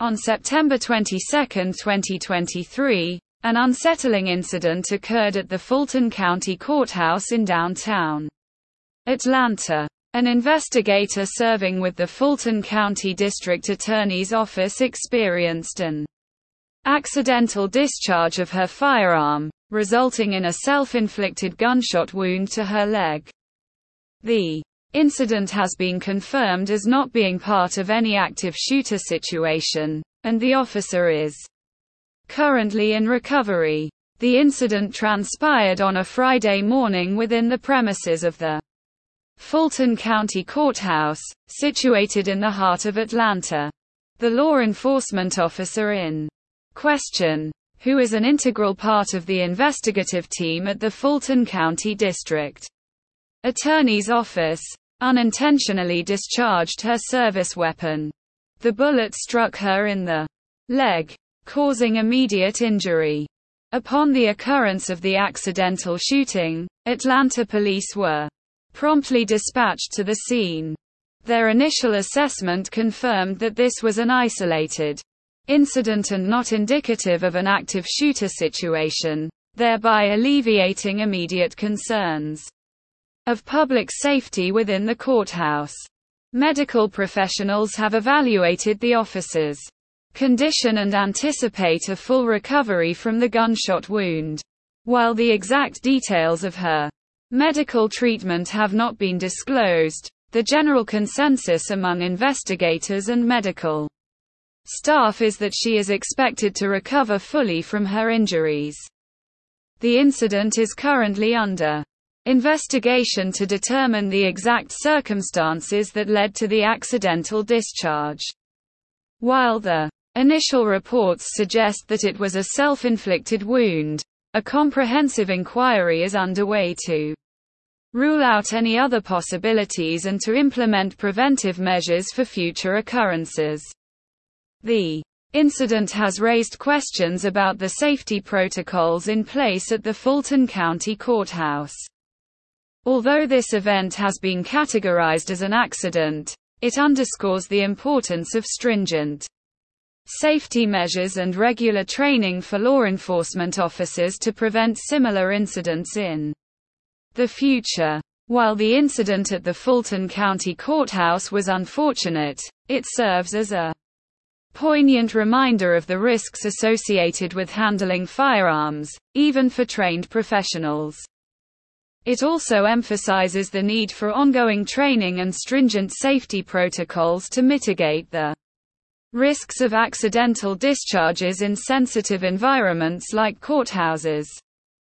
On September 22, 2023, an unsettling incident occurred at the Fulton County Courthouse in downtown Atlanta. An investigator serving with the Fulton County District Attorney's Office experienced an accidental discharge of her firearm, resulting in a self-inflicted gunshot wound to her leg. The incident has been confirmed as not being part of any active shooter situation, and the officer is currently in recovery. The incident transpired on a Friday morning within the premises of the Fulton County Courthouse, situated in the heart of Atlanta. The law enforcement officer in question, who is an integral part of the investigative team at the Fulton County District Attorney's Office, unintentionally discharged her service weapon. The bullet struck her in the leg, causing immediate injury. Upon the occurrence of the accidental shooting, Atlanta police were promptly dispatched to the scene. Their initial assessment confirmed that this was an isolated incident and not indicative of an active shooter situation, thereby alleviating immediate concerns of public safety within the courthouse. Medical professionals have evaluated the officer's condition and anticipate a full recovery from the gunshot wound. While the exact details of her medical treatment have not been disclosed, the general consensus among investigators and medical staff is that she is expected to recover fully from her injuries. The incident is currently under investigation to determine the exact circumstances that led to the accidental discharge. While the initial reports suggest that it was a self-inflicted wound, a comprehensive inquiry is underway to rule out any other possibilities and to implement preventive measures for future occurrences. The incident has raised questions about the safety protocols in place at the Fulton County Courthouse. Although this event has been categorized as an accident, it underscores the importance of stringent safety measures and regular training for law enforcement officers to prevent similar incidents in the future. While the incident at the Fulton County Courthouse was unfortunate, it serves as a poignant reminder of the risks associated with handling firearms, even for trained professionals. It also emphasizes the need for ongoing training and stringent safety protocols to mitigate the risks of accidental discharges in sensitive environments like courthouses.